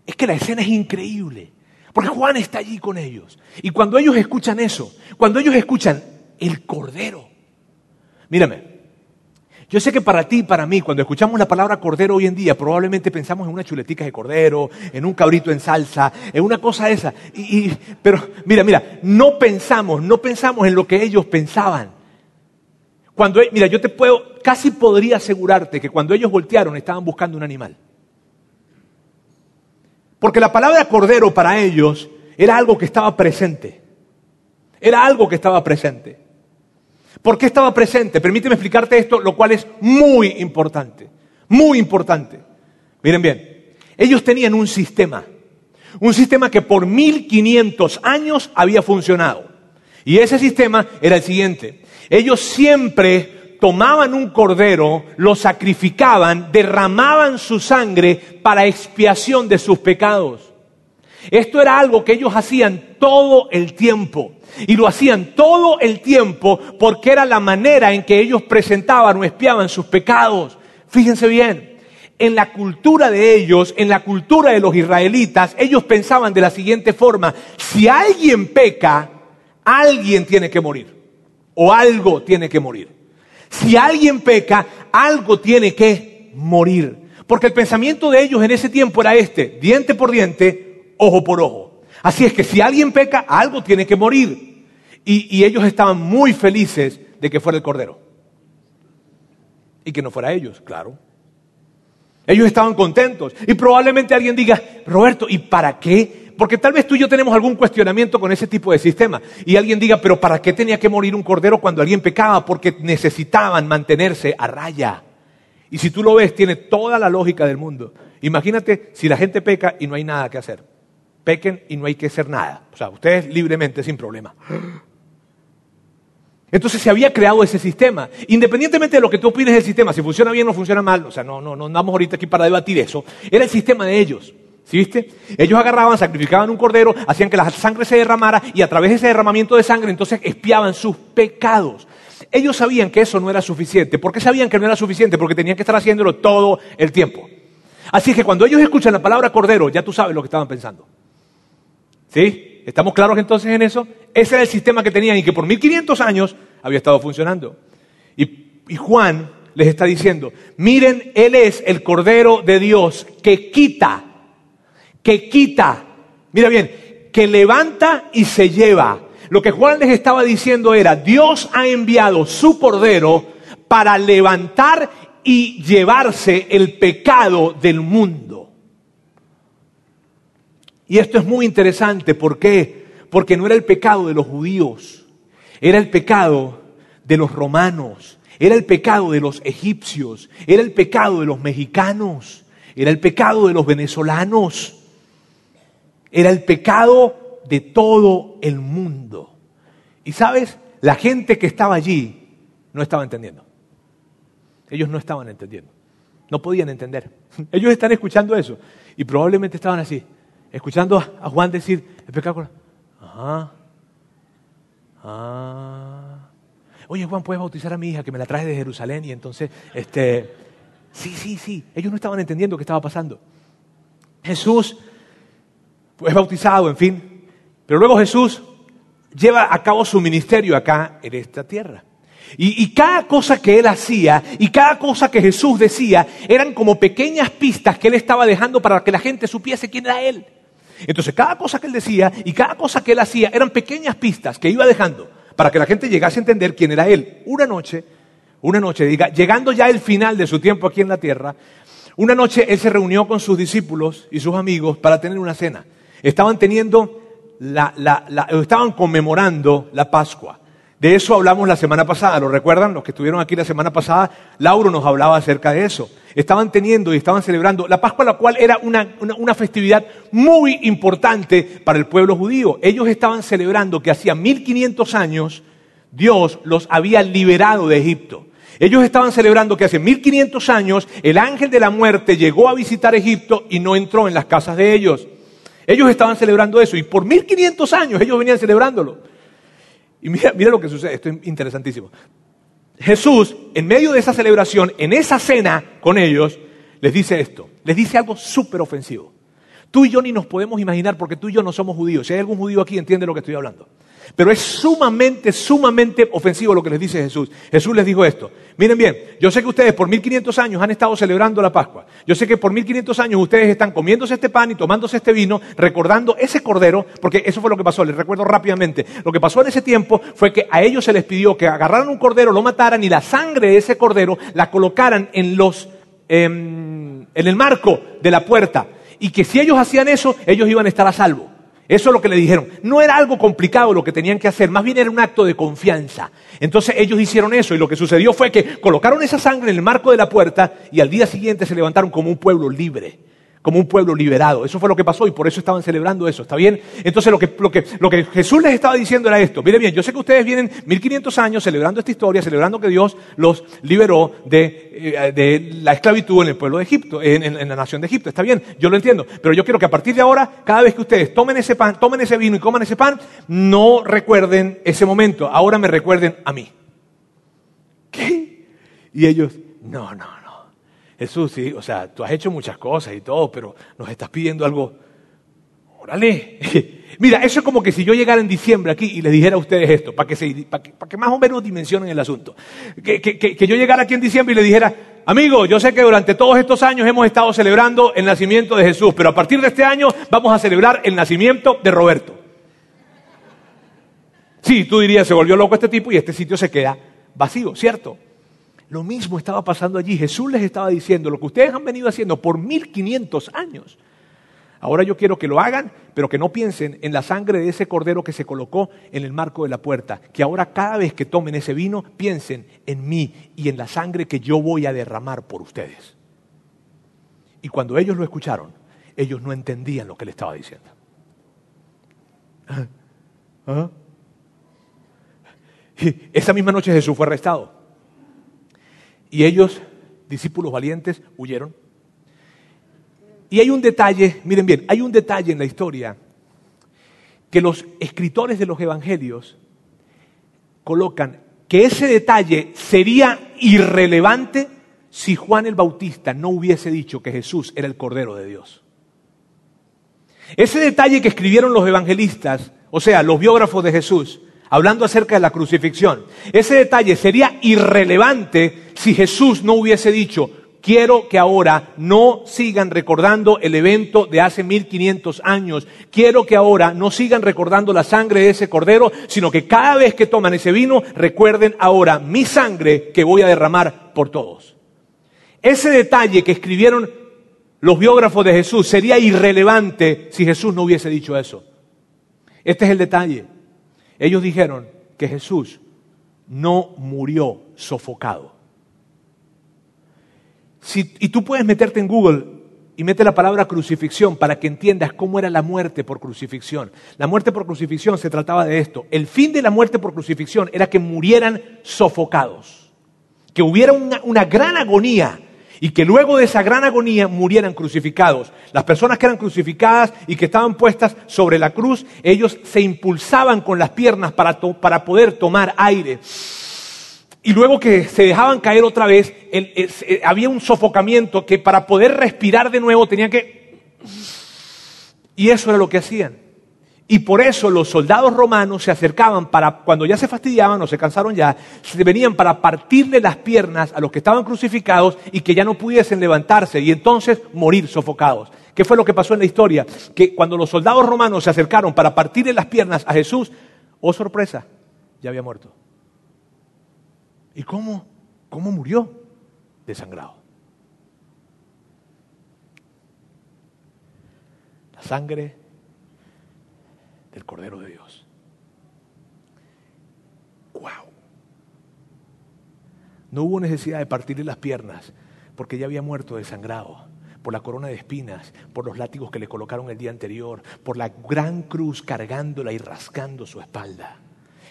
es que la escena es increíble. Porque Juan está allí con ellos. Y cuando ellos escuchan eso, cuando ellos escuchan el Cordero, mírame, yo sé que para ti y para mí, cuando escuchamos la palabra cordero hoy en día, probablemente pensamos en una chuletica de cordero, en un cabrito en salsa, en una cosa esa. pero mira, mira, no pensamos, no pensamos en lo que ellos pensaban. Cuando, mira, yo te puedo, casi podría asegurarte que cuando ellos voltearon estaban buscando un animal. Porque la palabra cordero para ellos era algo que estaba presente. Era algo que estaba presente. ¿Por qué estaba presente? Permíteme explicarte esto, lo cual es muy importante, muy importante. Miren bien, ellos tenían un sistema, un sistema que por 1500 años había funcionado. Y ese sistema era el siguiente. Ellos siempre tomaban un cordero, lo sacrificaban, derramaban su sangre para expiación de sus pecados. Esto era algo que ellos hacían todo el tiempo. Y lo hacían todo el tiempo porque era la manera en que ellos presentaban o espiaban sus pecados. Fíjense bien, en la cultura de ellos, en la cultura de los israelitas, ellos pensaban de la siguiente forma, si alguien peca, alguien tiene que morir. O algo tiene que morir. Si alguien peca, algo tiene que morir. Porque el pensamiento de ellos en ese tiempo era este, diente por diente, ojo por ojo. Así es que si alguien peca, algo tiene que morir. Y, ellos estaban muy felices de que fuera el Cordero. Y que no fuera ellos, claro. Ellos estaban contentos. Y probablemente alguien diga, Roberto, ¿y para qué? Porque tal vez tú y yo tenemos algún cuestionamiento con ese tipo de sistema. Y alguien diga, pero ¿para qué tenía que morir un cordero cuando alguien pecaba? Porque necesitaban mantenerse a raya. Y si tú lo ves, tiene toda la lógica del mundo. Imagínate si la gente peca y no hay nada que hacer. Pequen y no hay que hacer nada. O sea, ustedes libremente, sin problema. Entonces se había creado ese sistema. Independientemente de lo que tú opines del sistema, si funciona bien o funciona mal, o sea, no, no, no andamos ahorita aquí para debatir eso, era el sistema de ellos. ¿Sí viste? Ellos agarraban, sacrificaban un cordero, hacían que la sangre se derramara y a través de ese derramamiento de sangre entonces espiaban sus pecados. Ellos sabían que eso no era suficiente. ¿Por qué sabían que no era suficiente? Porque tenían que estar haciéndolo todo el tiempo. Así que cuando ellos escuchan la palabra cordero, ya tú sabes lo que estaban pensando. ¿Sí? ¿Estamos claros entonces en eso? Ese era el sistema que tenían y que por 1500 años había estado funcionando. Y, y Juan les está diciendo, miren, Él es el Cordero de Dios que quita, que quita, mira bien, que levanta y se lleva. Lo que Juan les estaba diciendo era, Dios ha enviado su Cordero para levantar y llevarse el pecado del mundo. Y esto es muy interesante, ¿por qué? Porque no era el pecado de los judíos, era el pecado de los romanos, era el pecado de los egipcios, era el pecado de los mexicanos, era el pecado de los venezolanos, era el pecado de todo el mundo. Y sabes, la gente que estaba allí no estaba entendiendo. Ellos no estaban entendiendo. No podían entender. Ellos están escuchando eso y probablemente estaban así escuchando a Juan decir, pecado. Ajá. Ah. Oye, Juan, ¿puedes bautizar a mi hija que me la trae de Jerusalén? Y entonces, este, sí, sí, sí. Ellos no estaban entendiendo qué estaba pasando. Jesús es bautizado, en fin. Pero luego Jesús lleva a cabo su ministerio acá en esta tierra. Y, y, cada cosa que él hacía y cada cosa que Jesús decía eran como pequeñas pistas que él estaba dejando para que la gente supiese quién era él. Entonces, cada cosa que él decía y cada cosa que él hacía eran pequeñas pistas que iba dejando para que la gente llegase a entender quién era él. Una noche, una noche, llegando ya el final de su tiempo aquí en la tierra, una noche él se reunió con sus discípulos y sus amigos para tener una cena. Estaban teniendo estaban conmemorando la Pascua. De eso hablamos la semana pasada, ¿lo recuerdan? Los que estuvieron aquí la semana pasada, Lauro nos hablaba acerca de eso. Estaban teniendo y estaban celebrando la Pascua, la cual era una, una, festividad muy importante para el pueblo judío. Ellos estaban celebrando que hacía 1500 años Dios los había liberado de Egipto. Ellos estaban celebrando que hace 1500 años el ángel de la muerte llegó a visitar Egipto y no entró en las casas de ellos. Ellos estaban celebrando eso y por 1500 años ellos venían celebrándolo. Y mira, mira lo que sucede, esto es interesantísimo. Jesús, en medio de esa celebración, en esa cena con ellos, les dice esto, les dice algo súper ofensivo. Tú y yo ni nos podemos imaginar porque tú y yo no somos judíos. Si hay algún judío aquí, entiende lo que estoy hablando. Pero es sumamente, sumamente ofensivo lo que les dice Jesús. Jesús les dijo esto. Miren bien, yo sé que ustedes por 1500 años han estado celebrando la Pascua. Yo sé que por 1500 años ustedes están comiéndose este pan y tomándose este vino, recordando ese cordero, porque eso fue lo que pasó. Les recuerdo rápidamente. Lo que pasó en ese tiempo fue que a ellos se les pidió que agarraran un cordero, lo mataran y la sangre de ese cordero la colocaran en los, em, en el marco de la puerta y que si ellos hacían eso, ellos iban a estar a salvo. Eso es lo que le dijeron. No era algo complicado lo que tenían que hacer, más bien era un acto de confianza. Entonces ellos hicieron eso y lo que sucedió fue que colocaron esa sangre en el marco de la puerta y al día siguiente se levantaron como un pueblo libre como un pueblo liberado. Eso fue lo que pasó y por eso estaban celebrando eso, ¿está bien? Entonces lo que, lo que, Jesús les estaba diciendo era esto. Mire bien, yo sé que ustedes vienen 1500 años celebrando esta historia, celebrando que Dios los liberó de, eh, la esclavitud en el pueblo de Egipto, en, en, la nación de Egipto, ¿está bien? Yo lo entiendo. Pero yo quiero que a partir de ahora, cada vez que ustedes tomen ese pan, tomen ese vino y coman ese pan, no recuerden ese momento, ahora me recuerden a mí. ¿Qué? Y ellos, no, no, Jesús, sí, o sea, tú has hecho muchas cosas y todo, pero nos estás pidiendo algo. Órale. Mira, eso es como que si yo llegara en diciembre aquí y les dijera a ustedes esto, para que, se, para que, más o menos dimensionen el asunto. Que, que, que, yo llegara aquí en diciembre y le dijera, amigo, yo sé que durante todos estos años hemos estado celebrando el nacimiento de Jesús, pero a partir de este año vamos a celebrar el nacimiento de Roberto. Sí, tú dirías, se volvió loco este tipo y este sitio se queda vacío, ¿cierto? Lo mismo estaba pasando allí. Jesús les estaba diciendo lo que ustedes han venido haciendo por 1500 años. Ahora yo quiero que lo hagan, pero que no piensen en la sangre de ese cordero que se colocó en el marco de la puerta. Que ahora cada vez que tomen ese vino, piensen en mí y en la sangre que yo voy a derramar por ustedes. Y cuando ellos lo escucharon, ellos no entendían lo que le estaba diciendo. ¿Ah? ¿Ah? esa misma noche Jesús fue arrestado. Y ellos, discípulos valientes, huyeron. Y hay un detalle, miren bien, hay un detalle en la historia que los escritores de los evangelios colocan que ese detalle sería irrelevante si Juan el Bautista no hubiese dicho que Jesús era el Cordero de Dios. Ese detalle que escribieron los evangelistas, o sea, los biógrafos de Jesús, hablando acerca de la crucifixión. Ese detalle sería irrelevante si Jesús no hubiese dicho, quiero que ahora no sigan recordando el evento de hace 1500 años, quiero que ahora no sigan recordando la sangre de ese cordero, sino que cada vez que toman ese vino recuerden ahora mi sangre que voy a derramar por todos. Ese detalle que escribieron los biógrafos de Jesús sería irrelevante si Jesús no hubiese dicho eso. Este es el detalle. Ellos dijeron que Jesús no murió sofocado. y tú puedes meterte en Google y mete la palabra crucifixión para que entiendas cómo era la muerte por crucifixión. La muerte por crucifixión se trataba de esto. El fin de la muerte por crucifixión era que murieran sofocados, que hubiera una, gran agonía y que luego de esa gran agonía murieran crucificados. Las personas que eran crucificadas y que estaban puestas sobre la cruz, ellos se impulsaban con las piernas para, para poder tomar aire. Y luego que se dejaban caer otra vez, eh, había un sofocamiento que para poder respirar de nuevo tenían que... Y eso era lo que hacían. Y por eso los soldados romanos se acercaban para, cuando ya se fastidiaban o se cansaron ya, se venían para partirle las piernas a los que estaban crucificados y que ya no pudiesen levantarse y entonces morir sofocados. ¿Qué fue lo que pasó en la historia? Que cuando los soldados romanos se acercaron para partirle las piernas a Jesús, oh sorpresa, ya había muerto. ¿Y cómo? ¿Cómo murió? Desangrado. La sangre del Cordero de Dios. ¡Wow! No hubo necesidad de partirle las piernas porque ya había muerto desangrado por la corona de espinas, por los látigos que le colocaron el día anterior, por la gran cruz cargándola y rascando su espalda.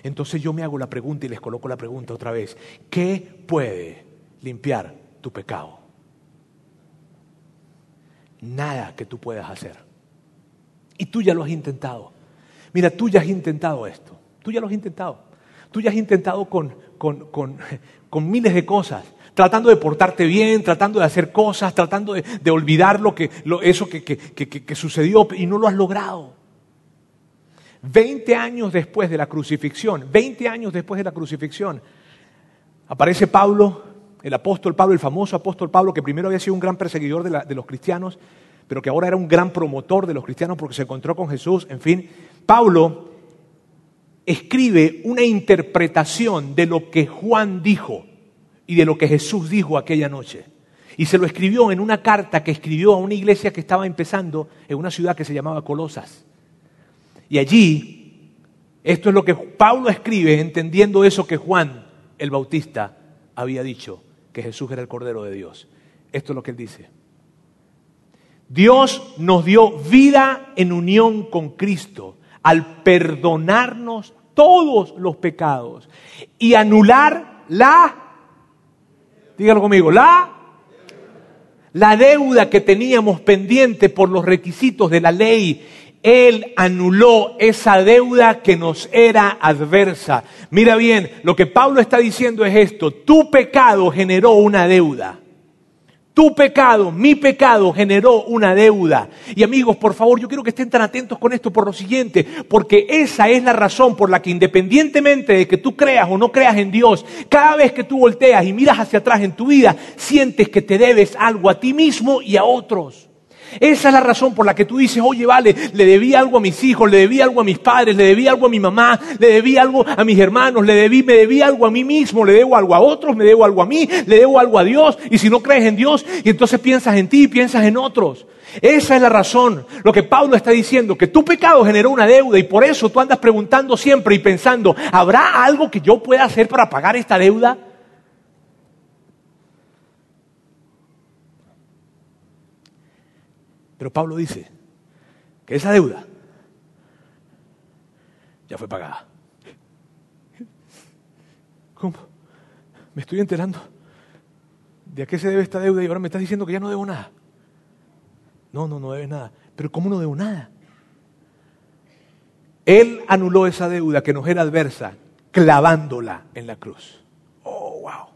Entonces yo me hago la pregunta y les coloco la pregunta otra vez. ¿Qué puede limpiar tu pecado? Nada que tú puedas hacer. Y tú ya lo has intentado. Mira, tú ya has intentado esto, tú ya lo has intentado. Tú ya has intentado con, miles de cosas, tratando de portarte bien, tratando de hacer cosas, tratando de, olvidar lo que, eso que, que sucedió y no lo has logrado. Veinte años después de la crucifixión, veinte años después de la crucifixión, aparece Pablo, el apóstol Pablo, el famoso apóstol Pablo, que primero había sido un gran perseguidor de, de los cristianos, pero que ahora era un gran promotor de los cristianos porque se encontró con Jesús, en fin, Pablo escribe una interpretación de lo que Juan dijo y de lo que Jesús dijo aquella noche. Y se lo escribió en una carta que escribió a una iglesia que estaba empezando en una ciudad que se llamaba Colosas. Y allí, esto es lo que Pablo escribe entendiendo eso que Juan el Bautista había dicho, que Jesús era el Cordero de Dios. Esto es lo que él dice. Dios nos dio vida en unión con Cristo al perdonarnos todos los pecados y anular la, dígalo conmigo, la, la deuda que teníamos pendiente por los requisitos de la ley. Él anuló esa deuda que nos era adversa. Mira bien, lo que Pablo está diciendo es esto, tu pecado generó una deuda. Tu pecado, mi pecado generó una deuda. Y amigos, por favor, yo quiero que estén tan atentos con esto por lo siguiente, porque esa es la razón por la que independientemente de que tú creas o no creas en Dios, cada vez que tú volteas y miras hacia atrás en tu vida, sientes que te debes algo a ti mismo y a otros. Esa es la razón por la que tú dices, oye, vale, le debí algo a mis hijos, le debí algo a mis padres, le debí algo a mi mamá, le debí algo a mis hermanos, le debí, me debí algo a mí mismo, le debo algo a otros, me debo algo a mí, le debo algo a Dios. Y si no crees en Dios, y entonces piensas en ti y piensas en otros. Esa es la razón. Lo que Pablo está diciendo, que tu pecado generó una deuda y por eso tú andas preguntando siempre y pensando, ¿habrá algo que yo pueda hacer para pagar esta deuda? Pero Pablo dice que esa deuda ya fue pagada. ¿Cómo? Me estoy enterando de a qué se debe esta deuda y ahora me estás diciendo que ya no debo nada. No, no, no debes nada. Pero ¿cómo no debo nada? Él anuló esa deuda que nos era adversa clavándola en la cruz. Oh, wow.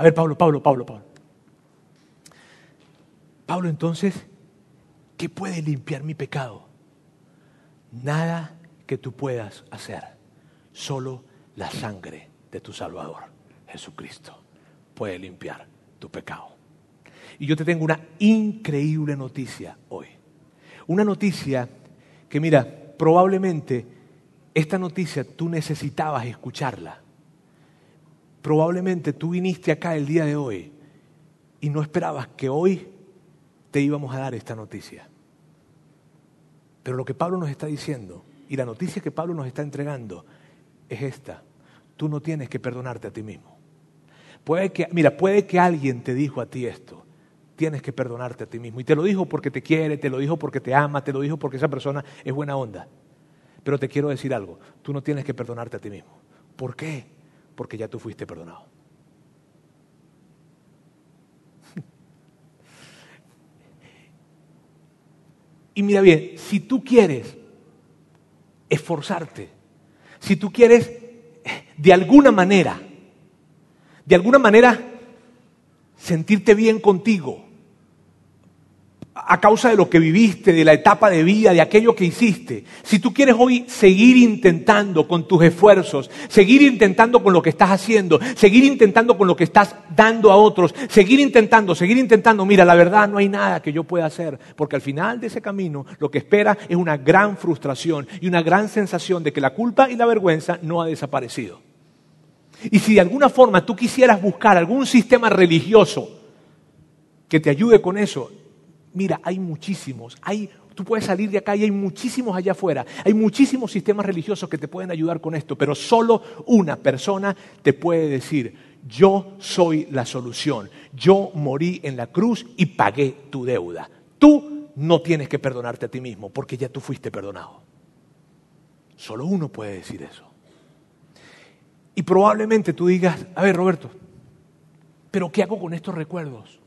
A ver, Pablo, Pablo, Pablo, Pablo. Pablo, entonces, ¿qué puede limpiar mi pecado? Nada que tú puedas hacer, solo la sangre de tu Salvador, Jesucristo puede limpiar tu pecado. Y yo te tengo una increíble noticia hoy. Una noticia que, mira, probablemente esta noticia tú necesitabas escucharla. Probablemente tú viniste acá el día de hoy y no esperabas que hoy te íbamos a dar esta noticia. Pero lo que Pablo nos está diciendo y la noticia que Pablo nos está entregando es esta. Tú no tienes que perdonarte a ti mismo. Puede que, mira, puede que alguien te dijo a ti esto. Tienes que perdonarte a ti mismo. Y te lo dijo porque te quiere, te lo dijo porque te ama, te lo dijo porque esa persona es buena onda. Pero te quiero decir algo. Tú no tienes que perdonarte a ti mismo. ¿Por qué? Porque ya tú fuiste perdonado. Y mira bien, si tú quieres esforzarte, si tú quieres de alguna manera de alguna manera sentirte bien contigo a causa de lo que viviste, de la etapa de vida, de aquello que hiciste. Si tú quieres hoy seguir intentando con tus esfuerzos, seguir intentando con lo que estás haciendo, seguir intentando con lo que estás dando a otros, seguir intentando, seguir intentando, mira, la verdad no hay nada que yo pueda hacer, porque al final de ese camino lo que espera es una gran frustración y una gran sensación de que la culpa y la vergüenza no ha desaparecido. Y si de alguna forma tú quisieras buscar algún sistema religioso que te ayude con eso, mira, hay muchísimos, hay, tú puedes salir de acá y hay muchísimos allá afuera, hay muchísimos sistemas religiosos que te pueden ayudar con esto, pero solo una persona te puede decir, yo soy la solución, yo morí en la cruz y pagué tu deuda. Tú no tienes que perdonarte a ti mismo porque ya tú fuiste perdonado. Solo uno puede decir eso. Y probablemente tú digas, a ver Roberto, pero ¿qué hago con estos recuerdos?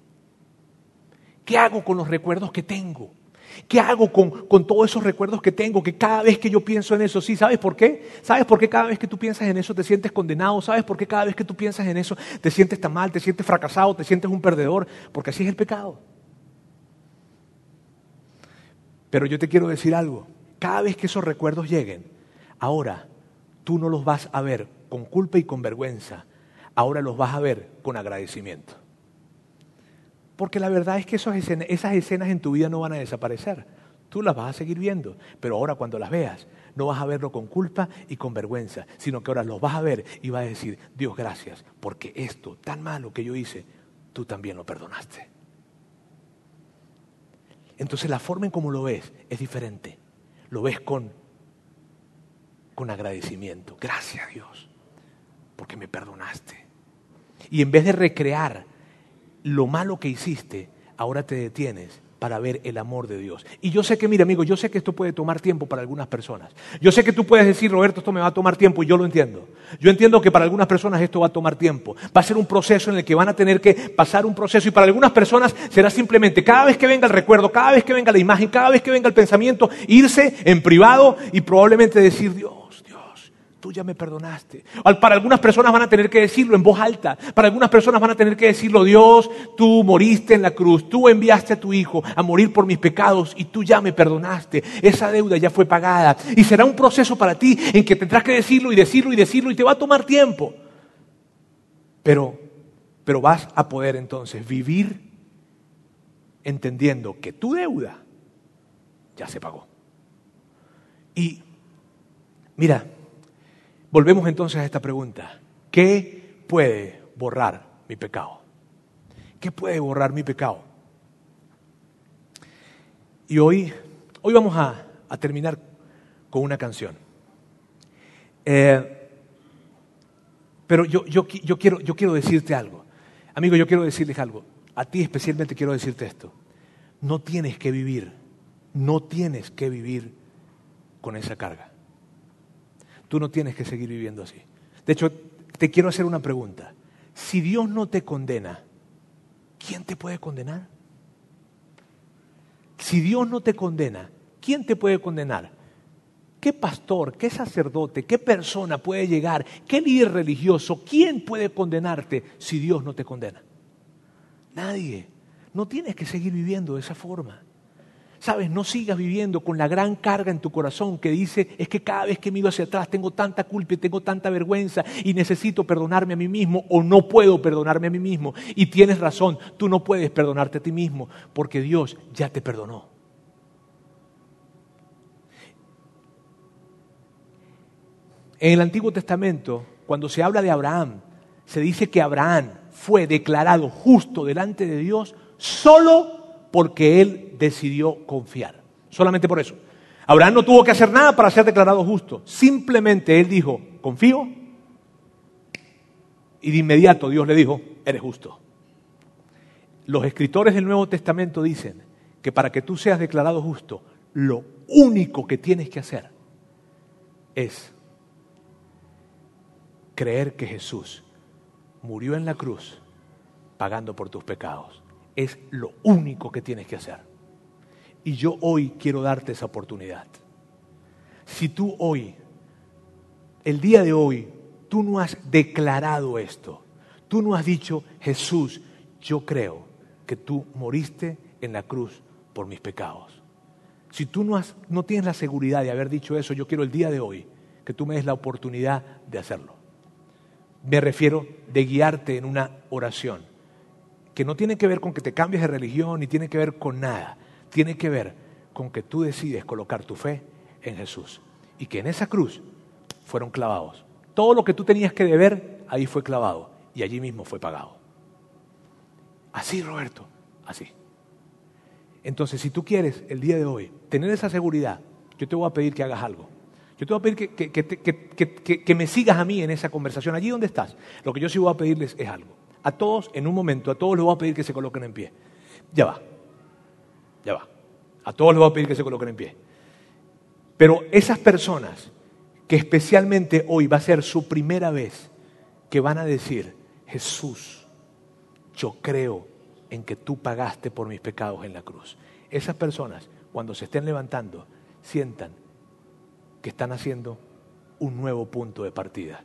¿Qué hago con los recuerdos que tengo? ¿Qué hago con, con, todos esos recuerdos que tengo? Que cada vez que yo pienso en eso, sí, ¿sabes por qué? ¿Sabes por qué cada vez que tú piensas en eso te sientes condenado? ¿Sabes por qué cada vez que tú piensas en eso te sientes tan mal, te sientes fracasado, te sientes un perdedor? Porque así es el pecado. Pero yo te quiero decir algo. Cada vez que esos recuerdos lleguen, ahora tú no los vas a ver con culpa y con vergüenza, ahora los vas a ver con agradecimiento. Porque la verdad es que esas escenas, en tu vida no van a desaparecer. Tú las vas a seguir viendo, pero ahora cuando las veas, no vas a verlo con culpa y con vergüenza, sino que ahora los vas a ver y vas a decir, Dios gracias, porque esto tan malo que yo hice, tú también lo perdonaste. Entonces la forma en cómo lo ves es diferente. Lo ves con, con agradecimiento. Gracias Dios porque me perdonaste. Y en vez de recrear lo malo que hiciste, ahora te detienes para ver el amor de Dios. Y yo sé que, mira amigo, yo sé que esto puede tomar tiempo para algunas personas. Yo sé que tú puedes decir, Roberto, esto me va a tomar tiempo y yo lo entiendo. Yo entiendo que para algunas personas esto va a tomar tiempo. Va a ser un proceso en el que van a tener que pasar un proceso y para algunas personas será simplemente cada vez que venga el recuerdo, cada vez que venga la imagen, cada vez que venga el pensamiento, irse en privado y probablemente decir, Dios tú ya me perdonaste. Para algunas personas van a tener que decirlo en voz alta. Para algunas personas van a tener que decirlo, Dios, tú moriste en la cruz, tú enviaste a tu Hijo a morir por mis pecados y tú ya me perdonaste. Esa deuda ya fue pagada. Y será un proceso para ti en que tendrás que decirlo y decirlo y decirlo y te va a tomar tiempo. Pero Pero vas a poder entonces vivir entendiendo que tu deuda ya se pagó. Y mira, volvemos entonces a esta pregunta. ¿Qué puede borrar mi pecado? ¿Qué puede borrar mi pecado? Y hoy, hoy vamos a, terminar con una canción. Eh, pero yo, yo, yo, quiero, yo quiero decirte algo. Amigo, yo quiero decirles algo. A ti especialmente quiero decirte esto. No tienes que vivir, no tienes que vivir con esa carga. Tú no tienes que seguir viviendo así. De hecho, te quiero hacer una pregunta. Si Dios no te condena, ¿quién te puede condenar? Si Dios no te condena, ¿quién te puede condenar? ¿Qué pastor, qué sacerdote, qué persona puede llegar, qué líder religioso, quién puede condenarte si Dios no te condena? Nadie. No tienes que seguir viviendo de esa forma. Sabes, no sigas viviendo con la gran carga en tu corazón que dice, es que cada vez que miro hacia atrás tengo tanta culpa y tengo tanta vergüenza y necesito perdonarme a mí mismo o no puedo perdonarme a mí mismo. Y tienes razón, tú no puedes perdonarte a ti mismo porque Dios ya te perdonó. En el Antiguo Testamento, cuando se habla de Abraham, se dice que Abraham fue declarado justo delante de Dios solo porque él decidió confiar. Solamente por eso. Abraham no tuvo que hacer nada para ser declarado justo. Simplemente él dijo, confío. Y de inmediato Dios le dijo, eres justo. Los escritores del Nuevo Testamento dicen que para que tú seas declarado justo, lo único que tienes que hacer es creer que Jesús murió en la cruz pagando por tus pecados es lo único que tienes que hacer. Y yo hoy quiero darte esa oportunidad. Si tú hoy, el día de hoy, tú no has declarado esto, tú no has dicho, Jesús, yo creo que tú moriste en la cruz por mis pecados. Si tú no, has, no tienes la seguridad de haber dicho eso, yo quiero el día de hoy que tú me des la oportunidad de hacerlo. Me refiero de guiarte en una oración que no tiene que ver con que te cambies de religión ni tiene que ver con nada. Tiene que ver con que tú decides colocar tu fe en Jesús y que en esa cruz fueron clavados. Todo lo que tú tenías que deber, ahí fue clavado y allí mismo fue pagado. Así, Roberto, así. Entonces, si tú quieres el día de hoy tener esa seguridad, yo te voy a pedir que hagas algo. Yo te voy a pedir que, me sigas a mí en esa conversación, allí donde estás. Lo que yo sí voy a pedirles es algo. A todos, en un momento, a todos les voy a pedir que se coloquen en pie. Ya va, ya va. A todos les voy a pedir que se coloquen en pie. Pero esas personas que especialmente hoy va a ser su primera vez que van a decir, Jesús, yo creo en que tú pagaste por mis pecados en la cruz. Esas personas, cuando se estén levantando, sientan que están haciendo un nuevo punto de partida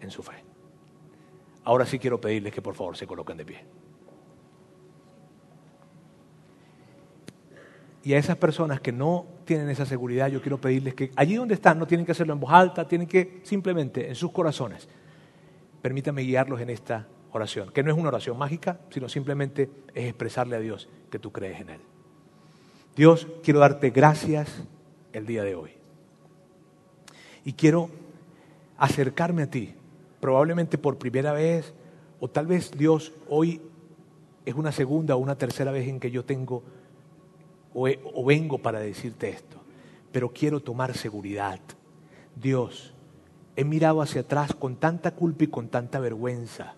en su fe. Ahora sí quiero pedirles que por favor se coloquen de pie. Y a esas personas que no tienen esa seguridad, yo quiero pedirles que allí donde están no tienen que hacerlo en voz alta, tienen que simplemente en sus corazones, permítanme guiarlos en esta oración, que no es una oración mágica, sino simplemente es expresarle a Dios que tú crees en Él. Dios, quiero darte gracias el día de hoy. Y quiero acercarme a ti probablemente por primera vez, o tal vez Dios hoy es una segunda o una tercera vez en que yo tengo o, o vengo para decirte esto, pero quiero tomar seguridad. Dios, he mirado hacia atrás con tanta culpa y con tanta vergüenza.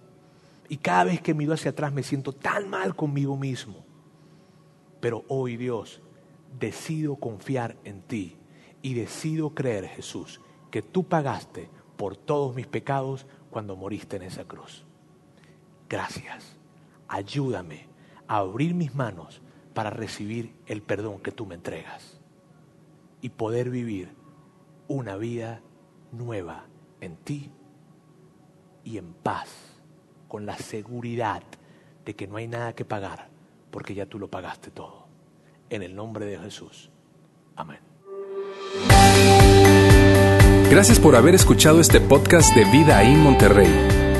Y cada vez que miro hacia atrás me siento tan mal conmigo mismo. Pero hoy, Dios, decido confiar en ti y decido creer, Jesús, que tú pagaste por todos mis pecados cuando moriste en esa cruz. Gracias. Ayúdame a abrir mis manos para recibir el perdón que tú me entregas y poder vivir una vida nueva en ti y en paz, con la seguridad de que no hay nada que pagar, porque ya tú lo pagaste todo. En el nombre de Jesús. Amén. Gracias por haber escuchado este podcast de Vida en Monterrey.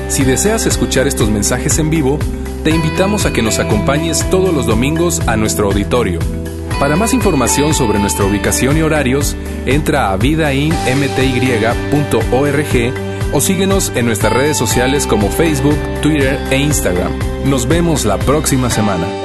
Si deseas escuchar estos mensajes en vivo, te invitamos a que nos acompañes todos los domingos a nuestro auditorio. Para más información sobre nuestra ubicación y horarios, entra a vidainmty.org o síguenos en nuestras redes sociales como Facebook, Twitter e Instagram. Nos vemos la próxima semana.